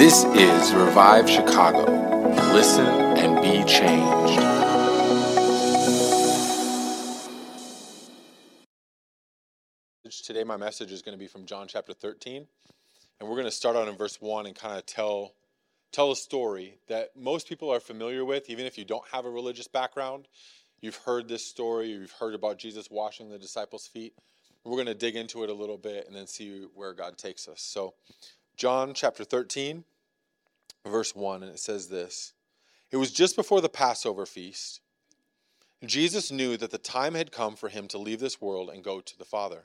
This is Revive Chicago. Listen and be changed. Today, my message is going to be from John chapter 13. And we're going to start out in verse 1 and kind of tell, tell a story that most people are familiar with, even if you don't have a religious background. You've heard this story, you've heard about Jesus washing the disciples' feet. We're going to dig into it a little bit and then see where God takes us. So, John chapter 13, verse 1, and it says this It was just before the Passover feast. Jesus knew that the time had come for him to leave this world and go to the Father.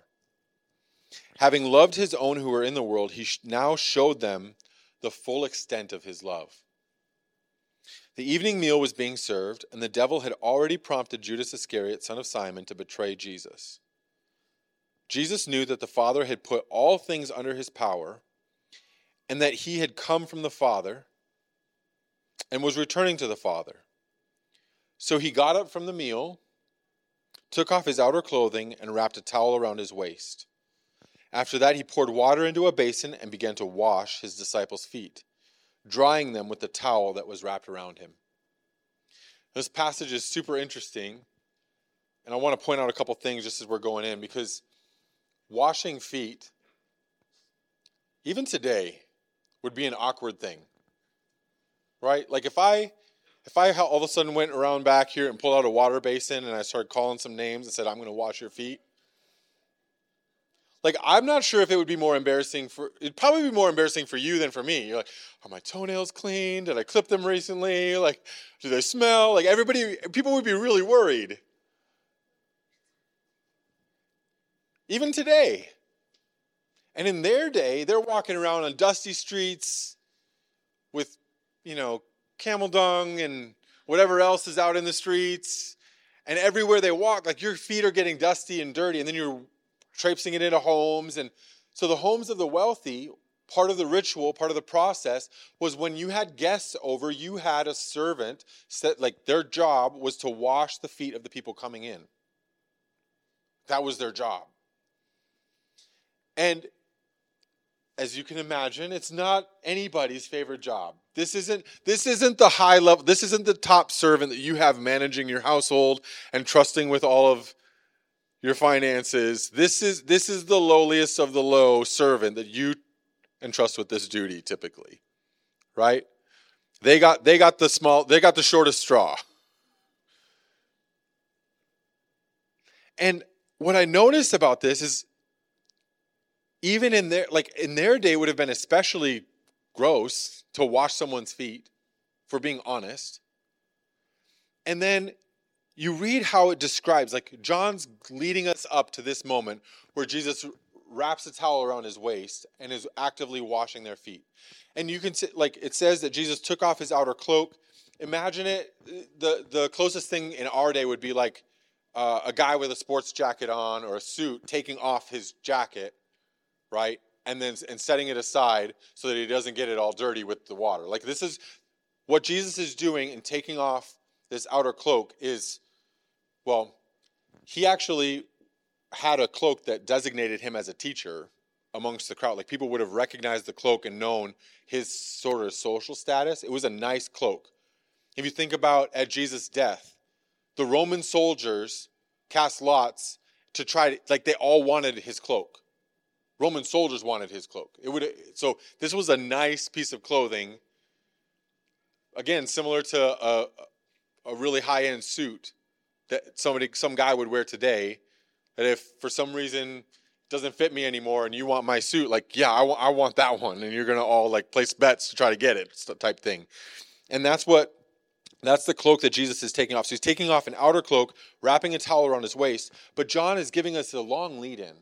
Having loved his own who were in the world, he now showed them the full extent of his love. The evening meal was being served, and the devil had already prompted Judas Iscariot, son of Simon, to betray Jesus. Jesus knew that the Father had put all things under his power, and that he had come from the Father and was returning to the Father. So he got up from the meal, took off his outer clothing, and wrapped a towel around his waist. After that, he poured water into a basin and began to wash his disciples' feet, drying them with the towel that was wrapped around him. This passage is super interesting, and I want to point out a couple things just as we're going in because washing feet, even today, would be an awkward thing. Right? Like if I if I all of a sudden went around back here and pulled out a water basin and I started calling some names and said, I'm going to wash your feet. Like, I'm not sure if it would be more embarrassing for, it'd probably be more embarrassing for you than for me. You're like, are my toenails clean? Did I clip them recently? Like, do they smell? Like, everybody, people would be really worried. Even today. And in their day, they're walking around on dusty streets with, you know, camel dung and whatever else is out in the streets. And everywhere they walk, like your feet are getting dusty and dirty, and then you're traipsing it into homes. And so the homes of the wealthy, part of the ritual, part of the process was when you had guests over, you had a servant set like their job was to wash the feet of the people coming in. That was their job. And as you can imagine, it's not anybody's favorite job. This isn't this isn't the high level, this isn't the top servant that you have managing your household and trusting with all of your finances. This is this is the lowliest of the low servant that you entrust with this duty typically. Right? They got they got the small they got the shortest straw. And what I noticed about this is even in their like in their day would have been especially gross to wash someone's feet for being honest. And then you read how it describes like john's leading us up to this moment where jesus wraps a towel around his waist and is actively washing their feet. And you can see like it says that jesus took off his outer cloak. Imagine it the the closest thing in our day would be like uh, a guy with a sports jacket on or a suit taking off his jacket right? And then and setting it aside so that he doesn't get it all dirty with the water. Like this is what Jesus is doing in taking off this outer cloak is well, he actually had a cloak that designated him as a teacher amongst the crowd. Like people would have recognized the cloak and known his sort of social status. It was a nice cloak. If you think about at Jesus' death, the Roman soldiers cast lots to try to, like, they all wanted his cloak. Roman soldiers wanted his cloak. It would so this was a nice piece of clothing. Again, similar to a, a really high-end suit that somebody some guy would wear today. That if for some reason doesn't fit me anymore and you want my suit, like yeah, I, w- I want that one, and you're gonna all like place bets to try to get it, type thing. And that's what that's the cloak that Jesus is taking off. So he's taking off an outer cloak, wrapping a towel around his waist. But John is giving us a long lead in.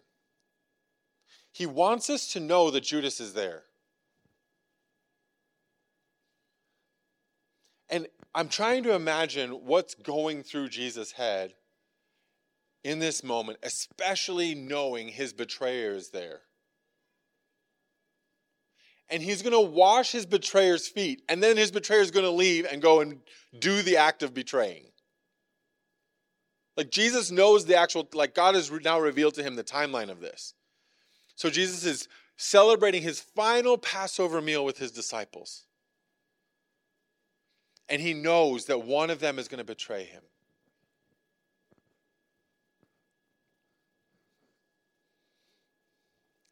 He wants us to know that Judas is there. And I'm trying to imagine what's going through Jesus' head in this moment, especially knowing his betrayer is there. And he's going to wash his betrayer's feet, and then his betrayer is going to leave and go and do the act of betraying. Like Jesus knows the actual, like God has now revealed to him the timeline of this. So Jesus is celebrating his final Passover meal with his disciples. And he knows that one of them is going to betray him.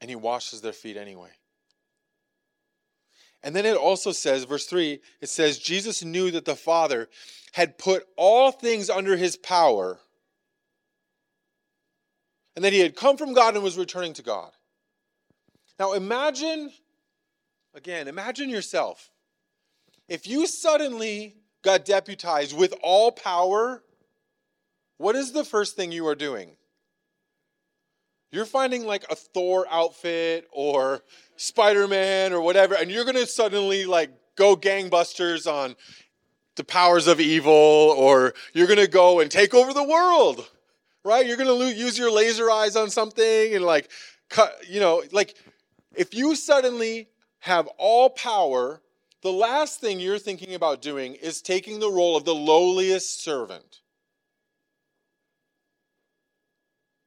And he washes their feet anyway. And then it also says, verse 3, it says, Jesus knew that the Father had put all things under his power, and that he had come from God and was returning to God. Now imagine, again, imagine yourself. If you suddenly got deputized with all power, what is the first thing you are doing? You're finding like a Thor outfit or Spider Man or whatever, and you're gonna suddenly like go gangbusters on the powers of evil, or you're gonna go and take over the world, right? You're gonna use your laser eyes on something and like cut, you know, like if you suddenly have all power, the last thing you're thinking about doing is taking the role of the lowliest servant.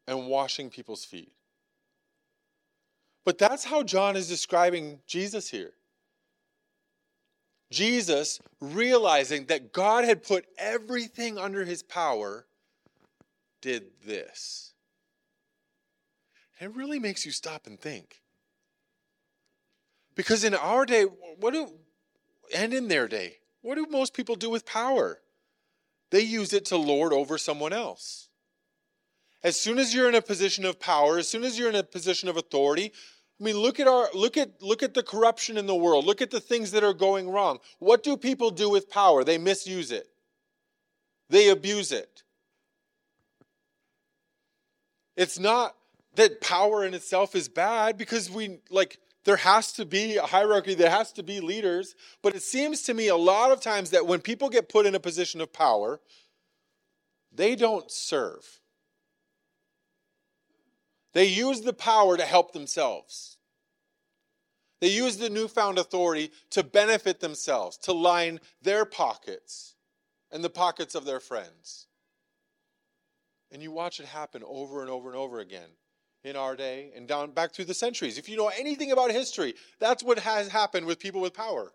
and washing people's feet. But that's how John is describing Jesus here. Jesus, realizing that God had put everything under his power, did this. And it really makes you stop and think. Because in our day, what do, and in their day, what do most people do with power? They use it to lord over someone else. As soon as you're in a position of power, as soon as you're in a position of authority, I mean, look at our look at look at the corruption in the world. Look at the things that are going wrong. What do people do with power? They misuse it. They abuse it. It's not that power in itself is bad because we like there has to be a hierarchy, there has to be leaders, but it seems to me a lot of times that when people get put in a position of power, they don't serve. They use the power to help themselves. They use the newfound authority to benefit themselves, to line their pockets and the pockets of their friends. And you watch it happen over and over and over again in our day and down back through the centuries. If you know anything about history, that's what has happened with people with power.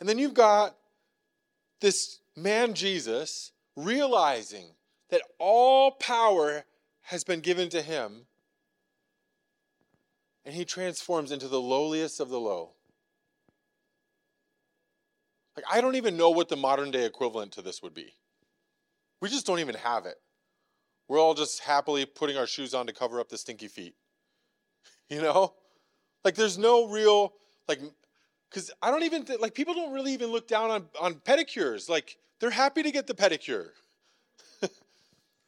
And then you've got this man Jesus realizing that all power has been given to him, and he transforms into the lowliest of the low. Like, I don't even know what the modern day equivalent to this would be. We just don't even have it. We're all just happily putting our shoes on to cover up the stinky feet. You know? Like, there's no real, like, because I don't even, th- like, people don't really even look down on, on pedicures. Like, they're happy to get the pedicure.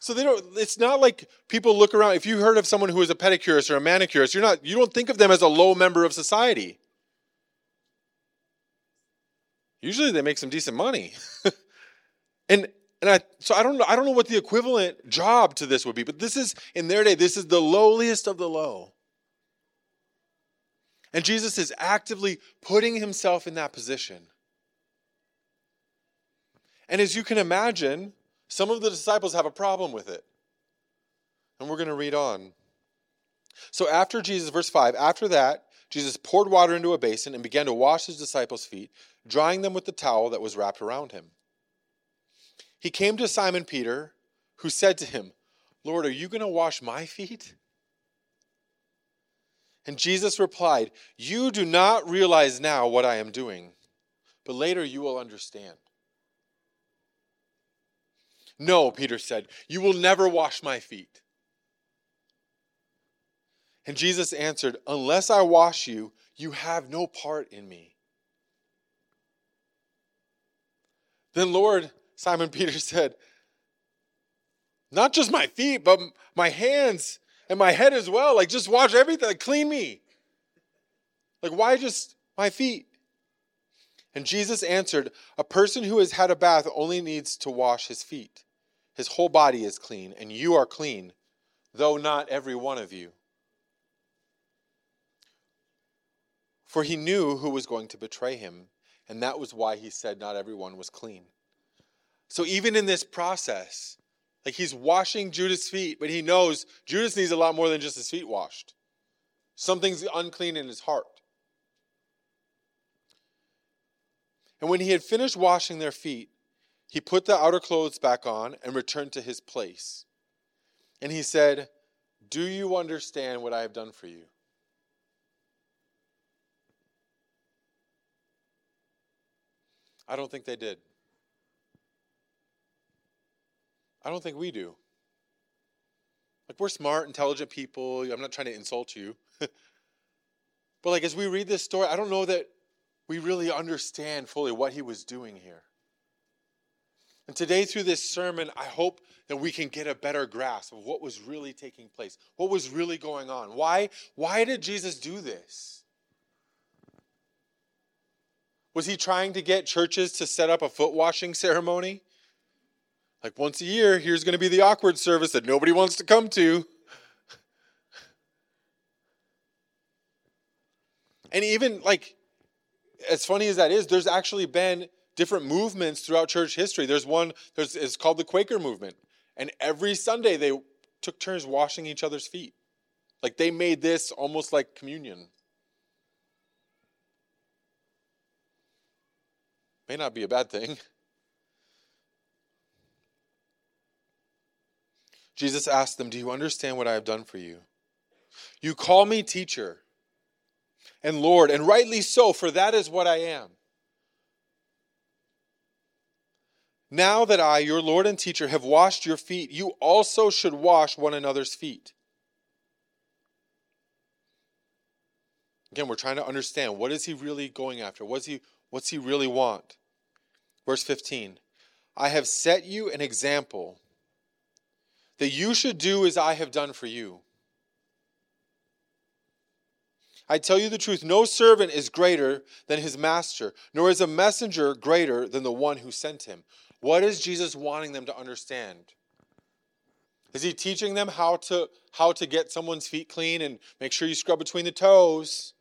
So they don't it's not like people look around if you heard of someone who is a pedicurist or a manicurist, you're not you don't think of them as a low member of society. Usually they make some decent money. and and I so I don't know I don't know what the equivalent job to this would be, but this is in their day this is the lowliest of the low. And Jesus is actively putting himself in that position. And as you can imagine, some of the disciples have a problem with it. And we're going to read on. So after Jesus, verse 5, after that, Jesus poured water into a basin and began to wash his disciples' feet, drying them with the towel that was wrapped around him. He came to Simon Peter, who said to him, Lord, are you going to wash my feet? And Jesus replied, You do not realize now what I am doing, but later you will understand. No, Peter said, you will never wash my feet. And Jesus answered, Unless I wash you, you have no part in me. Then, Lord, Simon Peter said, Not just my feet, but my hands and my head as well. Like, just wash everything, like, clean me. Like, why just my feet? And Jesus answered, A person who has had a bath only needs to wash his feet. His whole body is clean, and you are clean, though not every one of you. For he knew who was going to betray him, and that was why he said not everyone was clean. So even in this process, Like he's washing Judas' feet, but he knows Judas needs a lot more than just his feet washed. Something's unclean in his heart. And when he had finished washing their feet, he put the outer clothes back on and returned to his place. And he said, Do you understand what I have done for you? I don't think they did. I don't think we do. Like, we're smart, intelligent people. I'm not trying to insult you. but, like, as we read this story, I don't know that we really understand fully what he was doing here. And today, through this sermon, I hope that we can get a better grasp of what was really taking place, what was really going on. Why, why did Jesus do this? Was he trying to get churches to set up a foot washing ceremony? Like once a year, here's going to be the awkward service that nobody wants to come to. And even like, as funny as that is, there's actually been different movements throughout church history. There's one, there's, it's called the Quaker movement. And every Sunday they took turns washing each other's feet. Like they made this almost like communion. May not be a bad thing. Jesus asked them, Do you understand what I have done for you? You call me teacher and Lord, and rightly so, for that is what I am. Now that I, your Lord and teacher, have washed your feet, you also should wash one another's feet. Again, we're trying to understand what is he really going after? What's he, what's he really want? Verse 15 I have set you an example that you should do as I have done for you. I tell you the truth no servant is greater than his master, nor is a messenger greater than the one who sent him. What is Jesus wanting them to understand? Is he teaching them how to how to get someone's feet clean and make sure you scrub between the toes?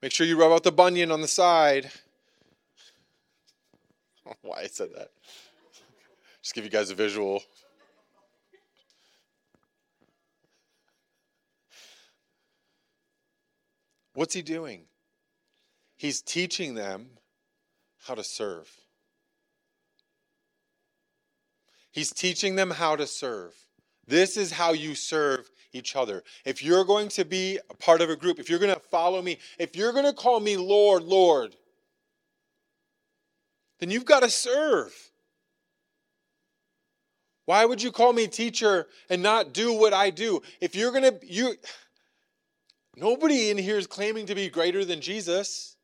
Make sure you rub out the bunion on the side. why I said that. Just give you guys a visual. What's he doing? He's teaching them how to serve. He's teaching them how to serve. This is how you serve each other. If you're going to be a part of a group, if you're going to follow me, if you're going to call me Lord, Lord, then you've got to serve. Why would you call me teacher and not do what I do? If you're going to you Nobody in here is claiming to be greater than Jesus.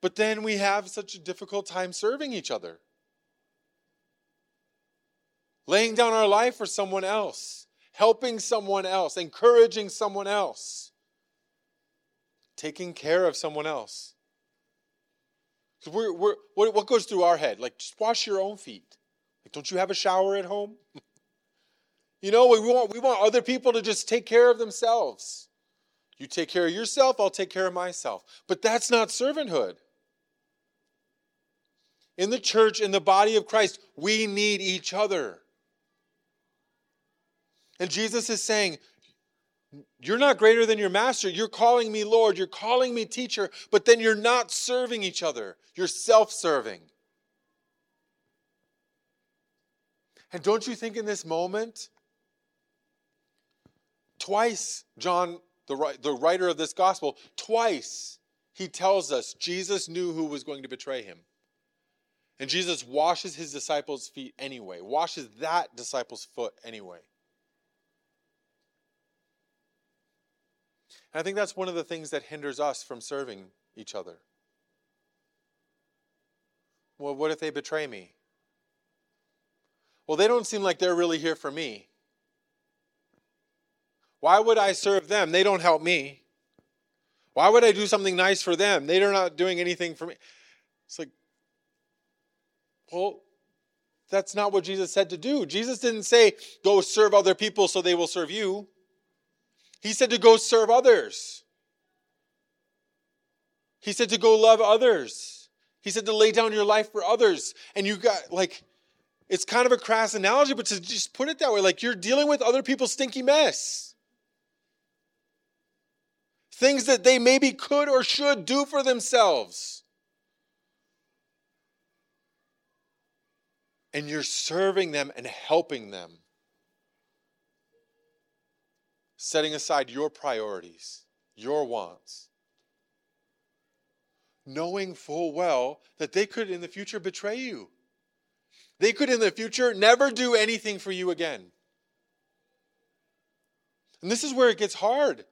But then we have such a difficult time serving each other. Laying down our life for someone else, helping someone else, encouraging someone else, taking care of someone else. We're, we're, what, what goes through our head? Like, just wash your own feet. Like, don't you have a shower at home? You know, we want, we want other people to just take care of themselves. You take care of yourself, I'll take care of myself. But that's not servanthood. In the church, in the body of Christ, we need each other. And Jesus is saying, You're not greater than your master. You're calling me Lord. You're calling me teacher, but then you're not serving each other. You're self serving. And don't you think in this moment, Twice, John, the, the writer of this gospel, twice he tells us Jesus knew who was going to betray him. And Jesus washes his disciples' feet anyway, washes that disciple's foot anyway. And I think that's one of the things that hinders us from serving each other. Well, what if they betray me? Well, they don't seem like they're really here for me. Why would I serve them? They don't help me. Why would I do something nice for them? They're not doing anything for me. It's like, well, that's not what Jesus said to do. Jesus didn't say, go serve other people so they will serve you. He said to go serve others. He said to go love others. He said to lay down your life for others. And you got, like, it's kind of a crass analogy, but to just put it that way, like you're dealing with other people's stinky mess. Things that they maybe could or should do for themselves. And you're serving them and helping them. Setting aside your priorities, your wants. Knowing full well that they could in the future betray you. They could in the future never do anything for you again. And this is where it gets hard.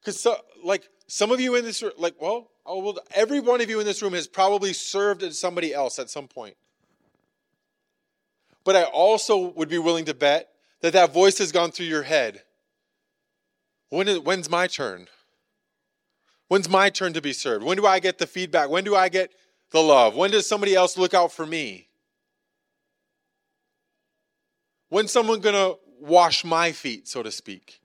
Because, so, like, some of you in this room, like, well, oh, well, every one of you in this room has probably served somebody else at some point. But I also would be willing to bet that that voice has gone through your head. When is, when's my turn? When's my turn to be served? When do I get the feedback? When do I get the love? When does somebody else look out for me? When's someone going to wash my feet, so to speak?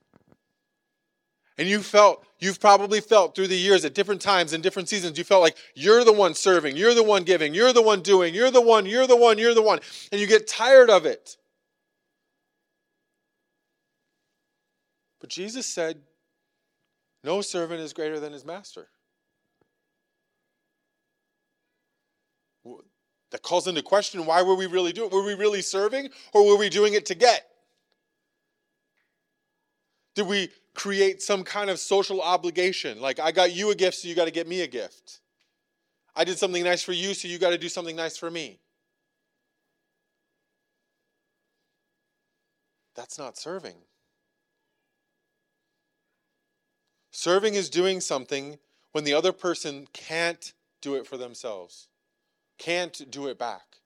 And you felt, you've probably felt through the years at different times and different seasons, you felt like you're the one serving, you're the one giving, you're the one doing, you're the one, you're the one, you're the one. And you get tired of it. But Jesus said, no servant is greater than his master. that calls into question why were we really doing it? Were we really serving or were we doing it to get? Did we create some kind of social obligation? Like, I got you a gift, so you got to get me a gift. I did something nice for you, so you got to do something nice for me. That's not serving. Serving is doing something when the other person can't do it for themselves can't do it back.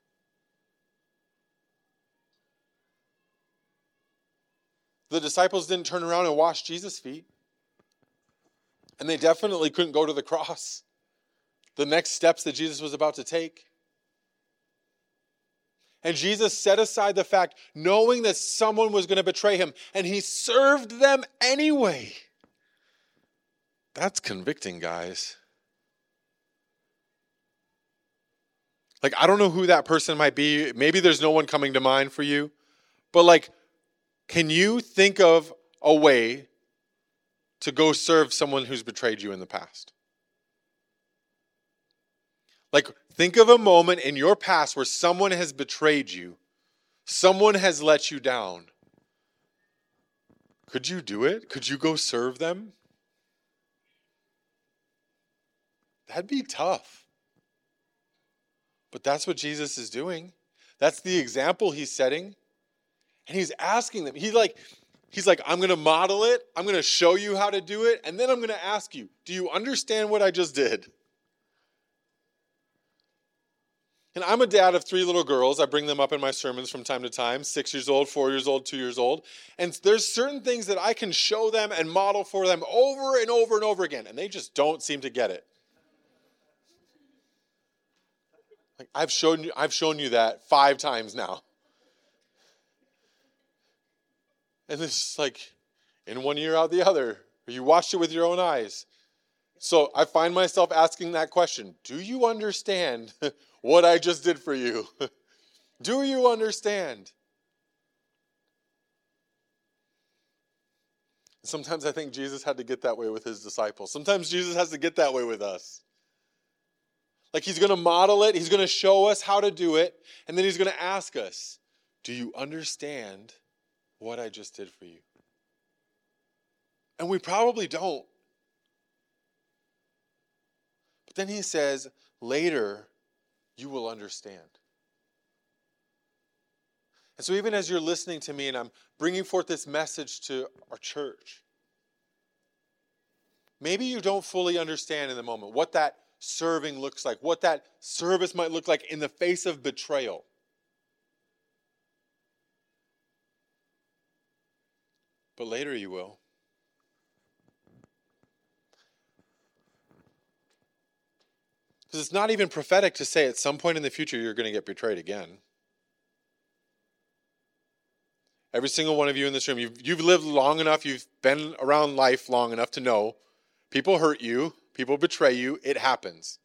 The disciples didn't turn around and wash Jesus' feet. And they definitely couldn't go to the cross. The next steps that Jesus was about to take. And Jesus set aside the fact, knowing that someone was going to betray him, and he served them anyway. That's convicting, guys. Like, I don't know who that person might be. Maybe there's no one coming to mind for you. But, like, can you think of a way to go serve someone who's betrayed you in the past? Like, think of a moment in your past where someone has betrayed you, someone has let you down. Could you do it? Could you go serve them? That'd be tough. But that's what Jesus is doing. That's the example he's setting. And he's asking them. He's like, he's like, I'm gonna model it, I'm gonna show you how to do it, and then I'm gonna ask you, do you understand what I just did? And I'm a dad of three little girls. I bring them up in my sermons from time to time six years old, four years old, two years old. And there's certain things that I can show them and model for them over and over and over again, and they just don't seem to get it. Like I've shown you, I've shown you that five times now. And it's like in one ear out the other. You watched it with your own eyes. So I find myself asking that question Do you understand what I just did for you? Do you understand? Sometimes I think Jesus had to get that way with his disciples. Sometimes Jesus has to get that way with us. Like he's going to model it, he's going to show us how to do it, and then he's going to ask us, Do you understand what I just did for you? And we probably don't. But then he says, Later, you will understand. And so, even as you're listening to me and I'm bringing forth this message to our church, maybe you don't fully understand in the moment what that serving looks like, what that service might look like in the face of betrayal. But later you will. Because it's not even prophetic to say at some point in the future you're going to get betrayed again. Every single one of you in this room, you've, you've lived long enough, you've been around life long enough to know people hurt you, People betray you, it happens.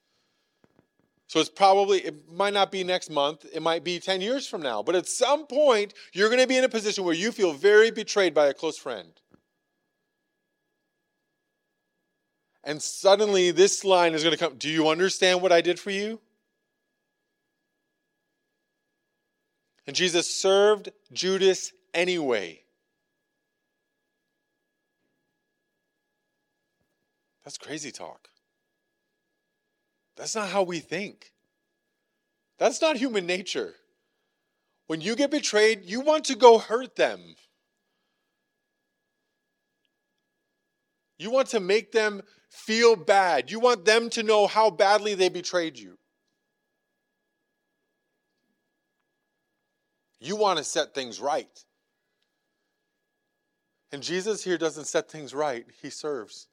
So it's probably, it might not be next month, it might be 10 years from now. But at some point, you're going to be in a position where you feel very betrayed by a close friend. And suddenly, this line is going to come Do you understand what I did for you? And Jesus served Judas anyway. That's crazy talk. That's not how we think. That's not human nature. When you get betrayed, you want to go hurt them. You want to make them feel bad. You want them to know how badly they betrayed you. You want to set things right. And Jesus here doesn't set things right, he serves.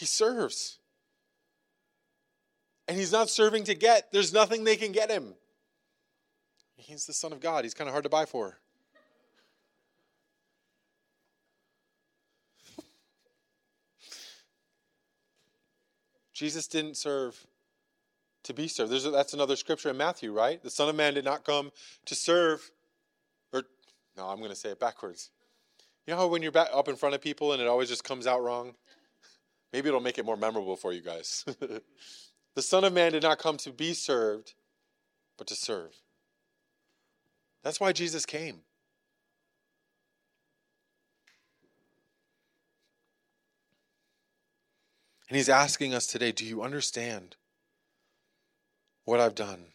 He serves. And he's not serving to get, there's nothing they can get him. He's the Son of God, he's kind of hard to buy for. Jesus didn't serve to be served. There's that's another scripture in Matthew, right? The Son of Man did not come to serve, or no, I'm going to say it backwards. You know how when you're back up in front of people and it always just comes out wrong? Maybe it'll make it more memorable for you guys. the Son of Man did not come to be served, but to serve. That's why Jesus came. And he's asking us today do you understand what I've done?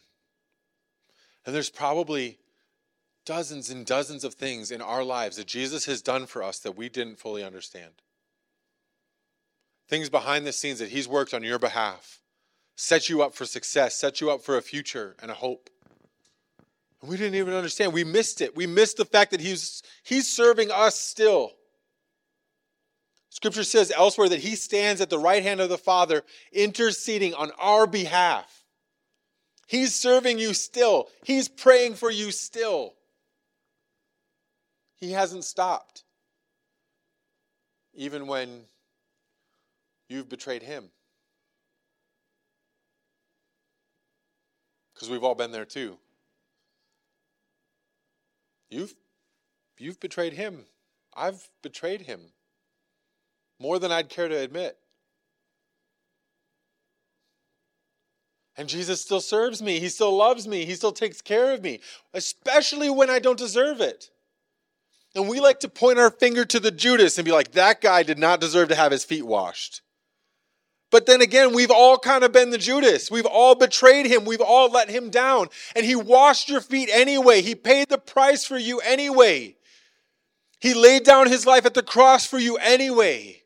And there's probably dozens and dozens of things in our lives that Jesus has done for us that we didn't fully understand. Things behind the scenes that he's worked on your behalf, set you up for success, set you up for a future and a hope. And we didn't even understand. We missed it. We missed the fact that he's, he's serving us still. Scripture says elsewhere that he stands at the right hand of the Father, interceding on our behalf. He's serving you still, he's praying for you still. He hasn't stopped, even when you've betrayed him. Because we've all been there too. You've, you've betrayed him. I've betrayed him more than I'd care to admit. And Jesus still serves me. He still loves me. He still takes care of me, especially when I don't deserve it. And we like to point our finger to the Judas and be like, that guy did not deserve to have his feet washed. But then again, we've all kind of been the Judas. We've all betrayed him. We've all let him down. And he washed your feet anyway. He paid the price for you anyway. He laid down his life at the cross for you anyway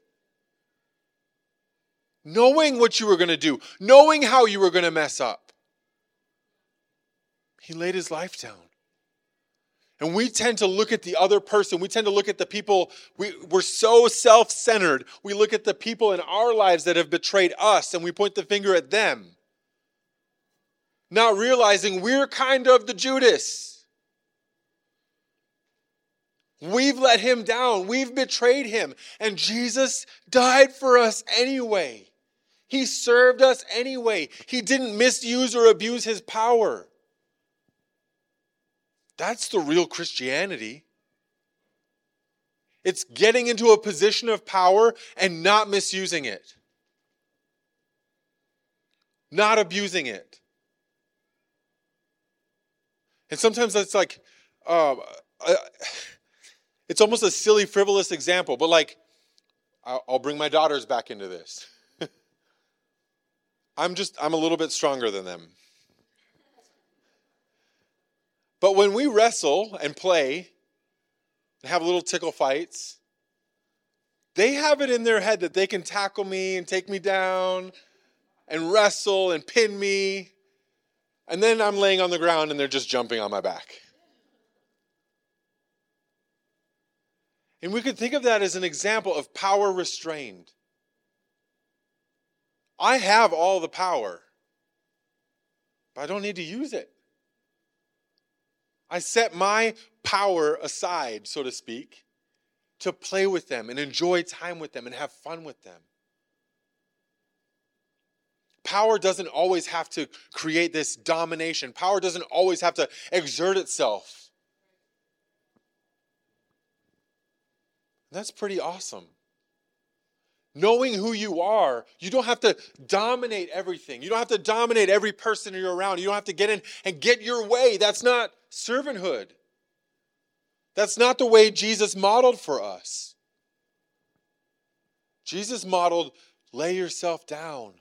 knowing what you were going to do, knowing how you were going to mess up. He laid his life down. And we tend to look at the other person. We tend to look at the people. We, we're so self centered. We look at the people in our lives that have betrayed us and we point the finger at them. Not realizing we're kind of the Judas. We've let him down. We've betrayed him. And Jesus died for us anyway. He served us anyway. He didn't misuse or abuse his power. That's the real Christianity. It's getting into a position of power and not misusing it, not abusing it. And sometimes that's like, uh, uh, it's almost a silly, frivolous example, but like, I'll bring my daughters back into this. I'm just, I'm a little bit stronger than them. But when we wrestle and play and have little tickle fights, they have it in their head that they can tackle me and take me down and wrestle and pin me. And then I'm laying on the ground and they're just jumping on my back. And we could think of that as an example of power restrained. I have all the power, but I don't need to use it. I set my power aside, so to speak, to play with them and enjoy time with them and have fun with them. power doesn't always have to create this domination, power doesn't always have to exert itself. That's pretty awesome. Knowing who you are, you don't have to dominate everything. You don't have to dominate every person you're around. You don't have to get in and get your way. That's not servanthood. That's not the way Jesus modeled for us. Jesus modeled lay yourself down,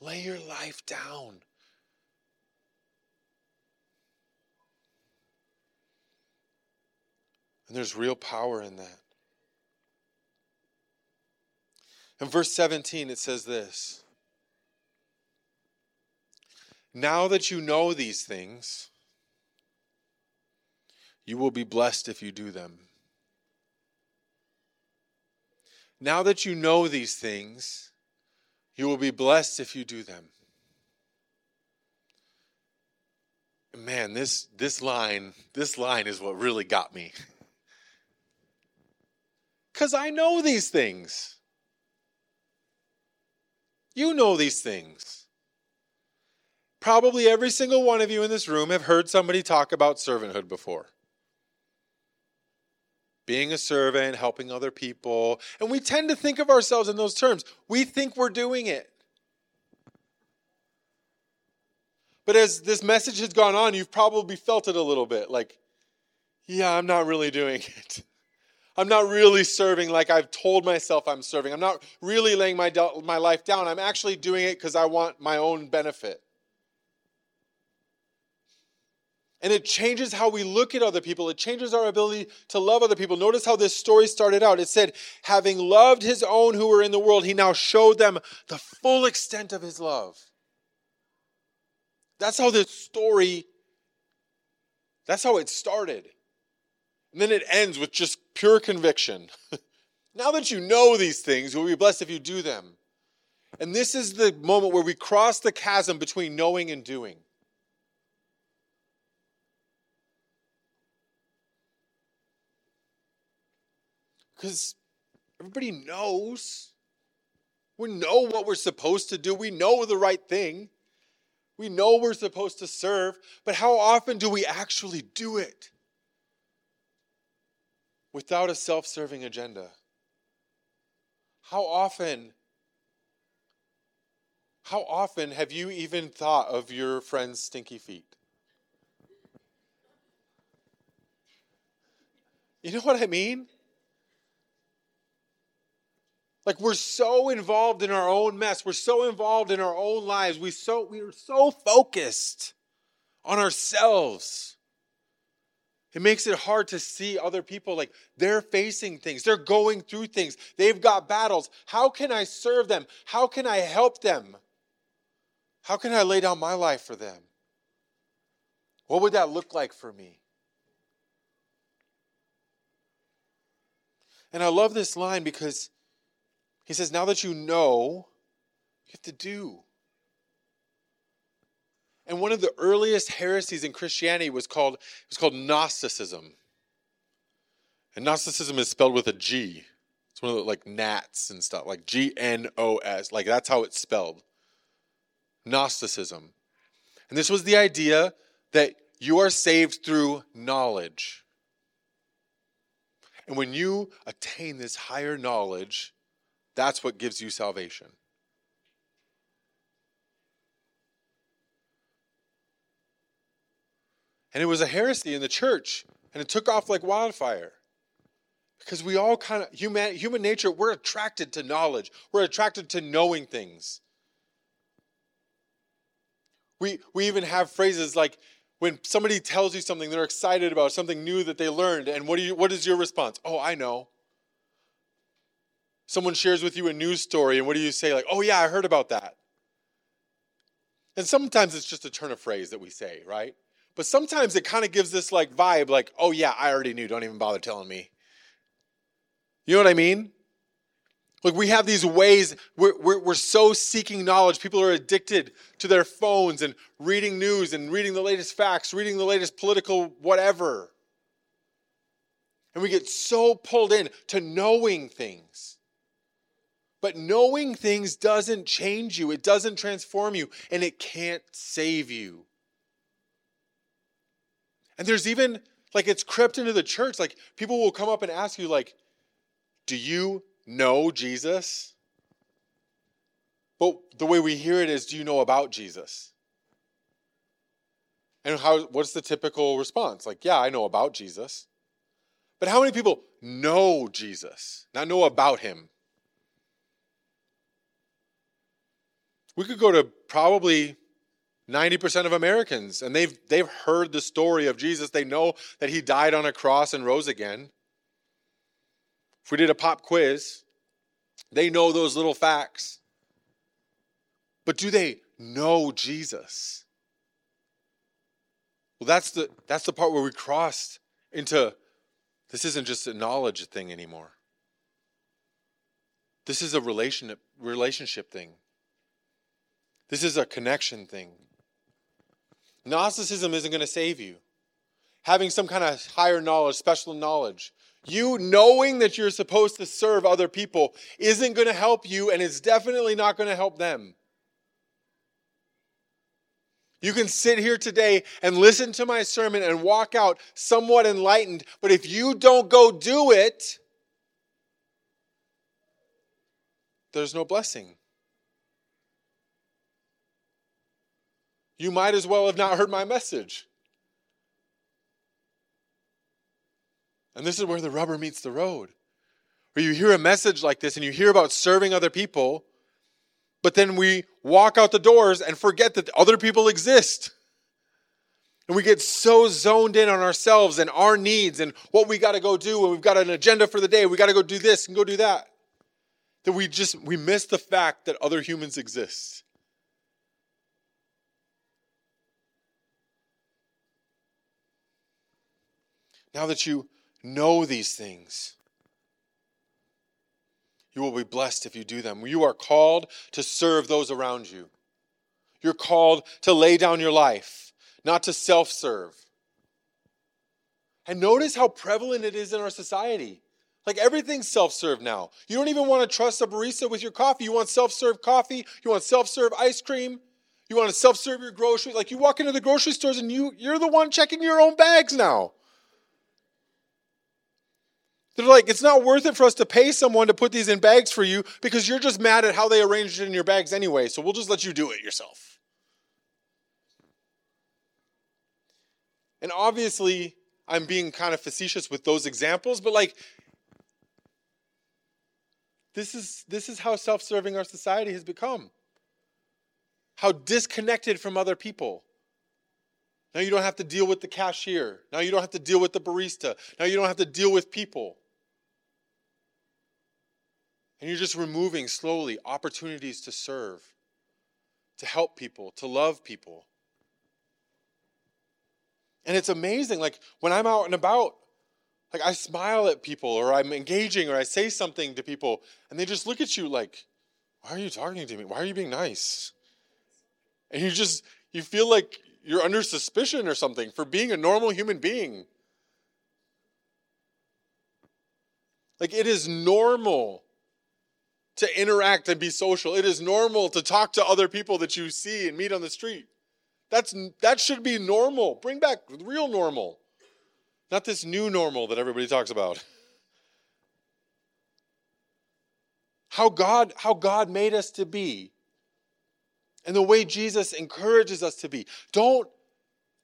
lay your life down. And there's real power in that. In verse 17, it says this Now that you know these things, you will be blessed if you do them. Now that you know these things, you will be blessed if you do them. Man, this this line, this line is what really got me. Cuz I know these things. You know these things. Probably every single one of you in this room have heard somebody talk about servanthood before. Being a servant, helping other people. And we tend to think of ourselves in those terms. We think we're doing it. But as this message has gone on, you've probably felt it a little bit like, yeah, I'm not really doing it. I'm not really serving like I've told myself I'm serving. I'm not really laying my, my life down. I'm actually doing it because I want my own benefit. And it changes how we look at other people. It changes our ability to love other people. Notice how this story started out. It said, having loved his own who were in the world, he now showed them the full extent of his love. That's how this story, that's how it started. And then it ends with just pure conviction. now that you know these things, you'll be blessed if you do them. And this is the moment where we cross the chasm between knowing and doing. Because everybody knows. We know what we're supposed to do, we know the right thing. We know we're supposed to serve, but how often do we actually do it? Without a self serving agenda? How often, how often have you even thought of your friend's stinky feet? You know what I mean? Like we're so involved in our own mess. We're so involved in our own lives. We so we are so focused on ourselves. It makes it hard to see other people like they're facing things, they're going through things, they've got battles. How can I serve them? How can I help them? How can I lay down my life for them? What would that look like for me? And I love this line because he says, Now that you know, you have to do. And one of the earliest heresies in Christianity was called, was called Gnosticism. And Gnosticism is spelled with a G. It's one of the like gnats and stuff, like G N O S. Like that's how it's spelled. Gnosticism. And this was the idea that you are saved through knowledge. And when you attain this higher knowledge, that's what gives you salvation. And it was a heresy in the church, and it took off like wildfire. Because we all kind of, human, human nature, we're attracted to knowledge, we're attracted to knowing things. We, we even have phrases like when somebody tells you something they're excited about, something new that they learned, and what, do you, what is your response? Oh, I know. Someone shares with you a news story, and what do you say? Like, oh, yeah, I heard about that. And sometimes it's just a turn of phrase that we say, right? But sometimes it kind of gives this like vibe like, oh yeah, I already knew. Don't even bother telling me. You know what I mean? Like we have these ways, we're, we're, we're, so seeking knowledge. People are addicted to their phones and reading news and reading the latest facts, reading the latest political whatever. And we get so pulled in to knowing things. But knowing things doesn't change you, it doesn't transform you, and it can't save you. And there's even, like, it's crept into the church. Like, people will come up and ask you, like, do you know Jesus? But the way we hear it is, do you know about Jesus? And how what's the typical response? Like, yeah, I know about Jesus. But how many people know Jesus, not know about him? We could go to probably 90% of Americans and they've they've heard the story of Jesus. They know that he died on a cross and rose again. If we did a pop quiz, they know those little facts. But do they know Jesus? Well, that's the that's the part where we crossed into this isn't just a knowledge thing anymore. This is a relationship relationship thing. This is a connection thing. Gnosticism isn't going to save you. Having some kind of higher knowledge, special knowledge, you knowing that you're supposed to serve other people isn't going to help you, and it's definitely not going to help them. You can sit here today and listen to my sermon and walk out somewhat enlightened, but if you don't go do it, there's no blessing. You might as well have not heard my message. And this is where the rubber meets the road. Where you hear a message like this and you hear about serving other people, but then we walk out the doors and forget that other people exist. And we get so zoned in on ourselves and our needs and what we got to go do, and we've got an agenda for the day. We got to go do this and go do that. That we just we miss the fact that other humans exist. Now that you know these things, you will be blessed if you do them. You are called to serve those around you. You're called to lay down your life, not to self serve. And notice how prevalent it is in our society. Like everything's self serve now. You don't even want to trust a barista with your coffee. You want self serve coffee. You want self serve ice cream. You want to self serve your groceries. Like you walk into the grocery stores and you, you're the one checking your own bags now. They're like, it's not worth it for us to pay someone to put these in bags for you because you're just mad at how they arranged it in your bags anyway, so we'll just let you do it yourself. And obviously, I'm being kind of facetious with those examples, but like, this is, this is how self serving our society has become. How disconnected from other people. Now you don't have to deal with the cashier. Now you don't have to deal with the barista. Now you don't have to deal with people. And you're just removing slowly opportunities to serve, to help people, to love people. And it's amazing. Like when I'm out and about, like I smile at people or I'm engaging or I say something to people and they just look at you like, why are you talking to me? Why are you being nice? And you just, you feel like you're under suspicion or something for being a normal human being. Like it is normal to interact and be social. It is normal to talk to other people that you see and meet on the street. That's, that should be normal. Bring back real normal, not this new normal that everybody talks about. How God, how God made us to be and the way Jesus encourages us to be. Don't,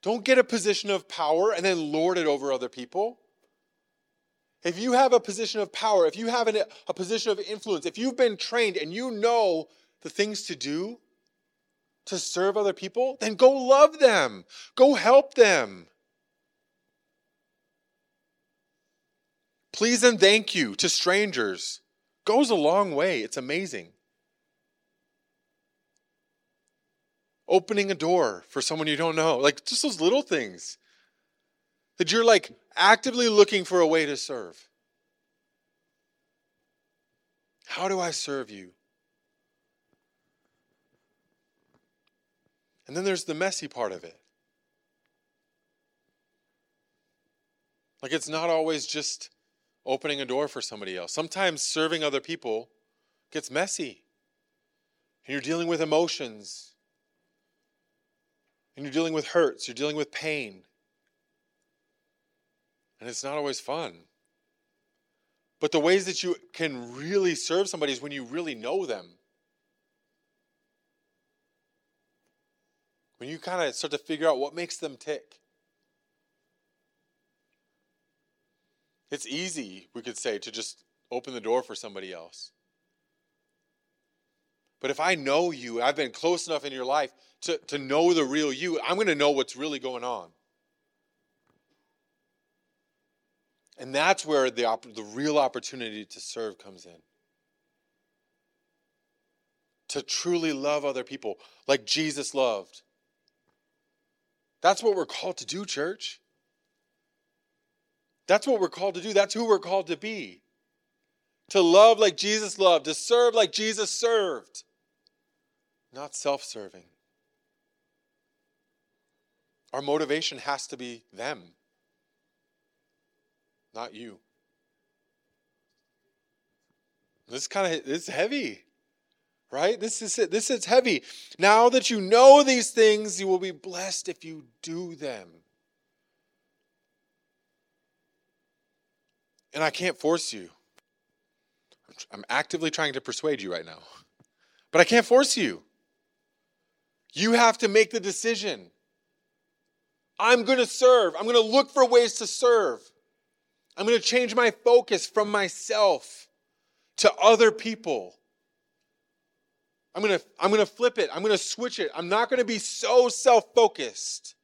don't get a position of power and then lord it over other people. If you have a position of power, if you have an, a position of influence, if you've been trained and you know the things to do to serve other people, then go love them, go help them. Please and thank you to strangers goes a long way. It's amazing. Opening a door for someone you don't know, like just those little things that you're like actively looking for a way to serve. How do I serve you? And then there's the messy part of it. Like it's not always just opening a door for somebody else. Sometimes serving other people gets messy. And you're dealing with emotions. And you're dealing with hurts. You're dealing with pain. And it's not always fun. But the ways that you can really serve somebody is when you really know them. When you kind of start to figure out what makes them tick. It's easy, we could say, to just open the door for somebody else. But if I know you, I've been close enough in your life to, to know the real you, I'm going to know what's really going on. And that's where the, the real opportunity to serve comes in. To truly love other people like Jesus loved. That's what we're called to do, church. That's what we're called to do. That's who we're called to be. To love like Jesus loved, to serve like Jesus served, not self serving. Our motivation has to be them not you. This kind of is heavy. Right? This is it. This is heavy. Now that you know these things, you will be blessed if you do them. And I can't force you. I'm actively trying to persuade you right now. But I can't force you. You have to make the decision. I'm going to serve. I'm going to look for ways to serve. I'm going to change my focus from myself to other people. I'm going to I'm going to flip it. I'm going to switch it. I'm not going to be so self-focused.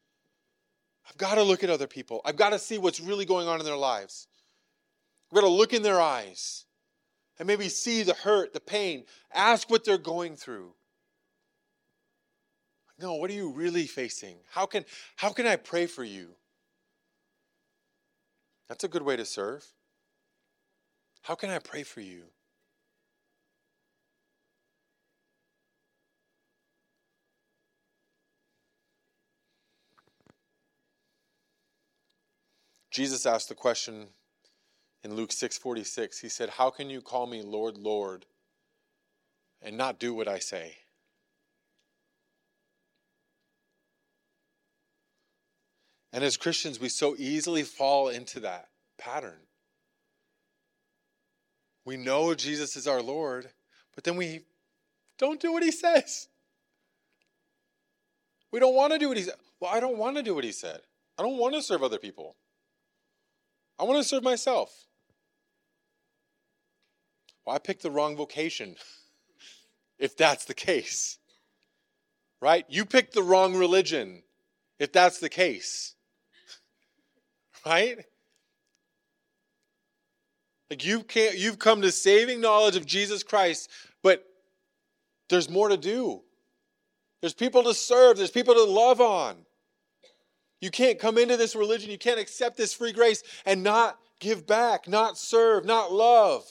I've got to look at other people. I've got to see what's really going on in their lives. I've got to look in their eyes and maybe see the hurt, the pain, ask what they're going through. No, what are you really facing? How can how can I pray for you? That's a good way to serve. How can I pray for you? Jesus asked the question in Luke 6:46. He said, "How can you call me Lord, Lord, and not do what I say?" And as Christians, we so easily fall into that pattern. We know Jesus is our Lord, but then we don't do what he says. We don't want to do what he said. Well, I don't want to do what he said. I don't want to serve other people. I want to serve myself. Well, I picked the wrong vocation, if that's the case. Right? You picked the wrong religion, if that's the case right? Like you can't you've come to saving knowledge of Jesus Christ, but there's more to do. There's people to serve, there's people to love on. You can't come into this religion, you can't accept this free grace and not give back, not serve, not love.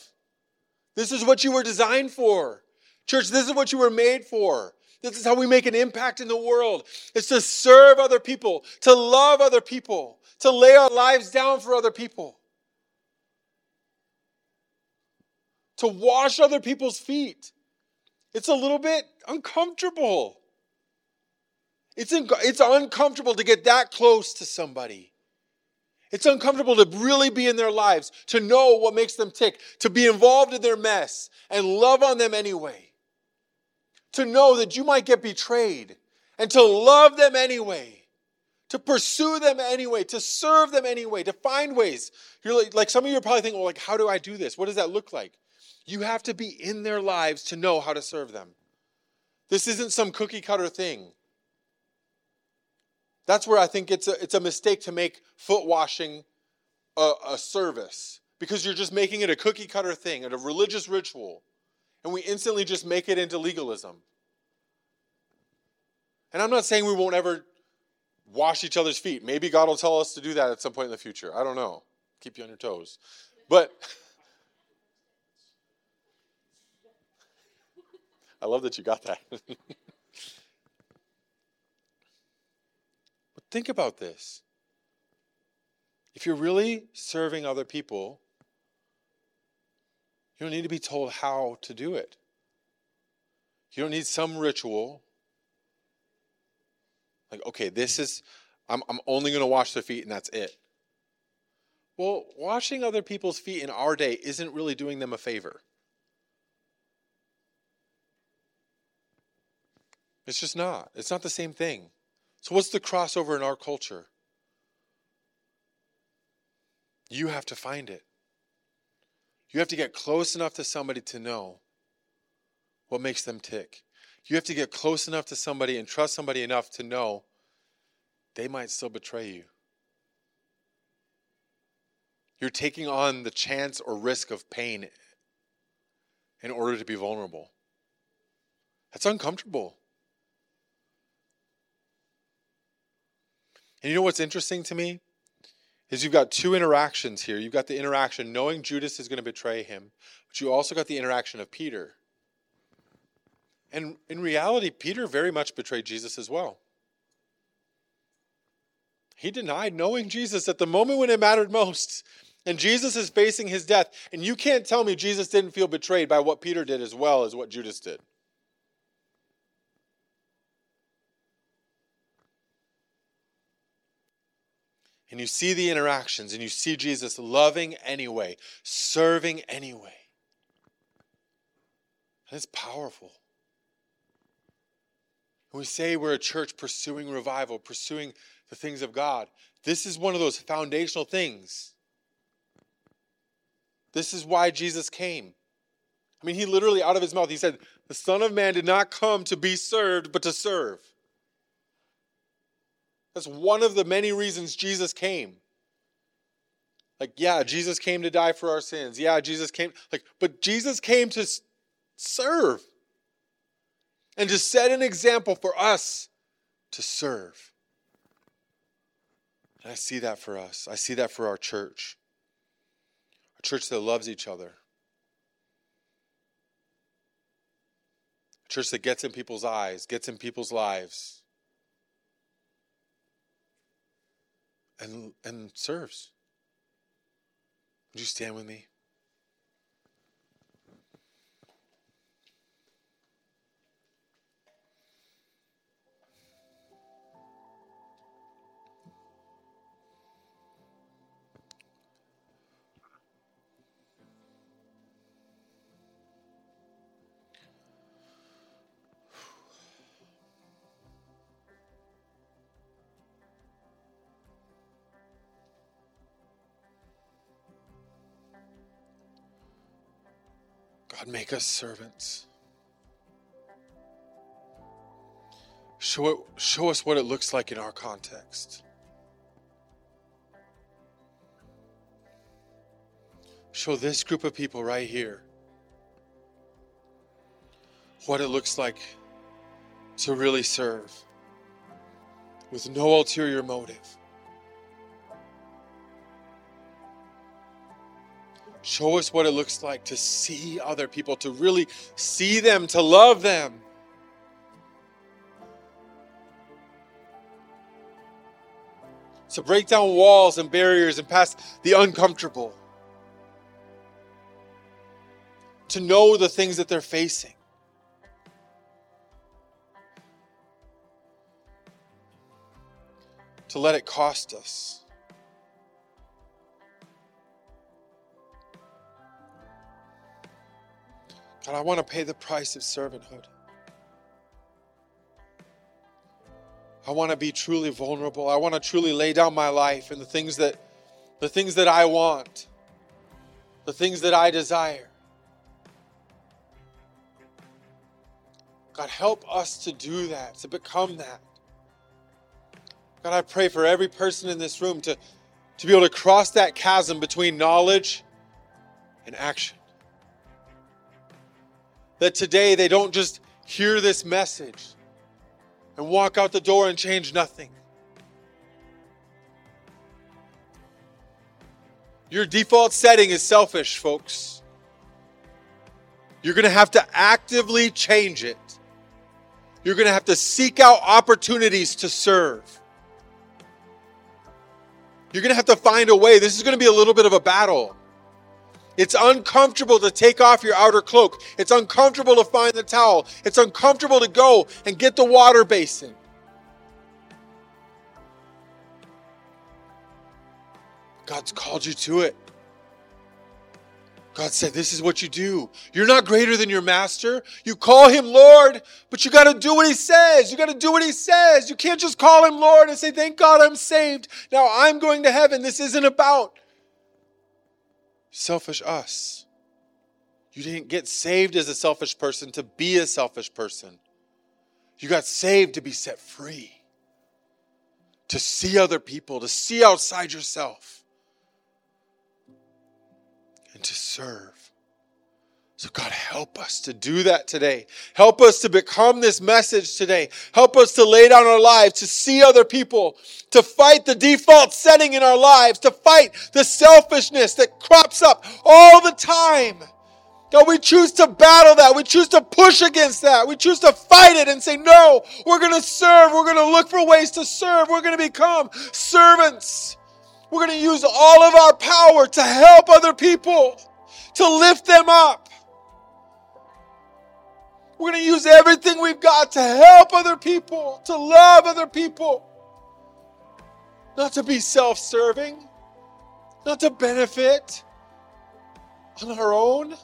This is what you were designed for. Church, this is what you were made for. This is how we make an impact in the world. It's to serve other people, to love other people, to lay our lives down for other people, to wash other people's feet. It's a little bit uncomfortable. It's, in, it's uncomfortable to get that close to somebody. It's uncomfortable to really be in their lives, to know what makes them tick, to be involved in their mess and love on them anyway to know that you might get betrayed and to love them anyway, to pursue them anyway, to serve them anyway, to find ways. You're like, like some of you are probably thinking, well, like, how do I do this? What does that look like? You have to be in their lives to know how to serve them. This isn't some cookie cutter thing. That's where I think it's a, it's a mistake to make foot washing a, a service because you're just making it a cookie cutter thing, a religious ritual and we instantly just make it into legalism. And I'm not saying we won't ever wash each other's feet. Maybe God will tell us to do that at some point in the future. I don't know. Keep you on your toes. But I love that you got that. but think about this. If you're really serving other people, you don't need to be told how to do it. You don't need some ritual. Like, okay, this is, I'm, I'm only going to wash their feet and that's it. Well, washing other people's feet in our day isn't really doing them a favor. It's just not. It's not the same thing. So, what's the crossover in our culture? You have to find it. You have to get close enough to somebody to know what makes them tick. You have to get close enough to somebody and trust somebody enough to know they might still betray you. You're taking on the chance or risk of pain in order to be vulnerable. That's uncomfortable. And you know what's interesting to me? Is you've got two interactions here. You've got the interaction knowing Judas is going to betray him, but you also got the interaction of Peter. And in reality, Peter very much betrayed Jesus as well. He denied knowing Jesus at the moment when it mattered most. And Jesus is facing his death. And you can't tell me Jesus didn't feel betrayed by what Peter did as well as what Judas did. And you see the interactions and you see Jesus loving anyway, serving anyway. It's powerful. When we say we're a church pursuing revival, pursuing the things of God, this is one of those foundational things. This is why Jesus came. I mean, he literally, out of his mouth, he said, The Son of Man did not come to be served, but to serve. That's one of the many reasons Jesus came. Like, yeah, Jesus came to die for our sins. Yeah, Jesus came, like, but Jesus came to serve and to set an example for us to serve. And I see that for us. I see that for our church. A church that loves each other. A church that gets in people's eyes, gets in people's lives. And, and serves. Would you stand with me? God, make us servants. Show, it, show us what it looks like in our context. Show this group of people right here what it looks like to really serve with no ulterior motive. Show us what it looks like to see other people, to really see them, to love them. To break down walls and barriers and pass the uncomfortable. To know the things that they're facing. To let it cost us. God, I want to pay the price of servanthood. I want to be truly vulnerable. I want to truly lay down my life and the things that the things that I want, the things that I desire. God, help us to do that, to become that. God, I pray for every person in this room to, to be able to cross that chasm between knowledge and action that today they don't just hear this message and walk out the door and change nothing. Your default setting is selfish, folks. You're going to have to actively change it. You're going to have to seek out opportunities to serve. You're going to have to find a way. This is going to be a little bit of a battle. It's uncomfortable to take off your outer cloak. It's uncomfortable to find the towel. It's uncomfortable to go and get the water basin. God's called you to it. God said, This is what you do. You're not greater than your master. You call him Lord, but you got to do what he says. You got to do what he says. You can't just call him Lord and say, Thank God I'm saved. Now I'm going to heaven. This isn't about selfish us. You didn't get saved as a selfish person to be a selfish person. You got saved to be set free, to see other people, to see outside yourself and to serve. So, God, help us to do that today. Help us to become this message today. Help us to lay down our lives, to see other people, to fight the default setting in our lives, to fight the selfishness that crops up all the time. God, we choose to battle that. We choose to push against that. We choose to fight it and say, no, we're going to serve. We're going to look for ways to serve. We're going to become servants. We're going to use all of our power to help other people, to lift them up. We're going to use everything we've got to help other people, to love other people, not to be self serving, not to benefit on our own.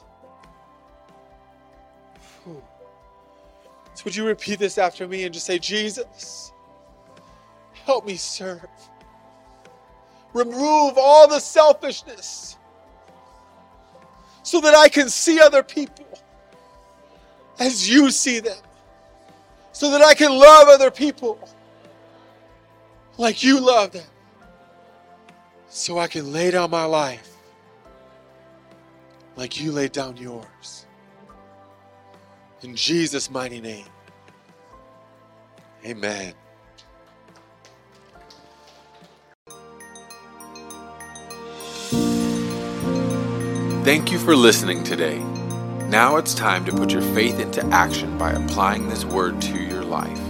So, would you repeat this after me and just say, Jesus, help me serve? Remove all the selfishness so that I can see other people as you see them. So that I can love other people like you love them. So I can lay down my life like you laid down yours. In Jesus' mighty name. Amen. Thank you for listening today. Now it's time to put your faith into action by applying this word to your life.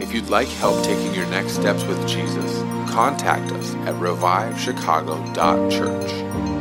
If you'd like help taking your next steps with Jesus, contact us at revivechicago.church.